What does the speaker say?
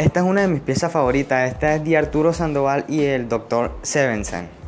Esta es una de mis piezas favoritas. Esta es de Arturo Sandoval y el Dr. Sevensen.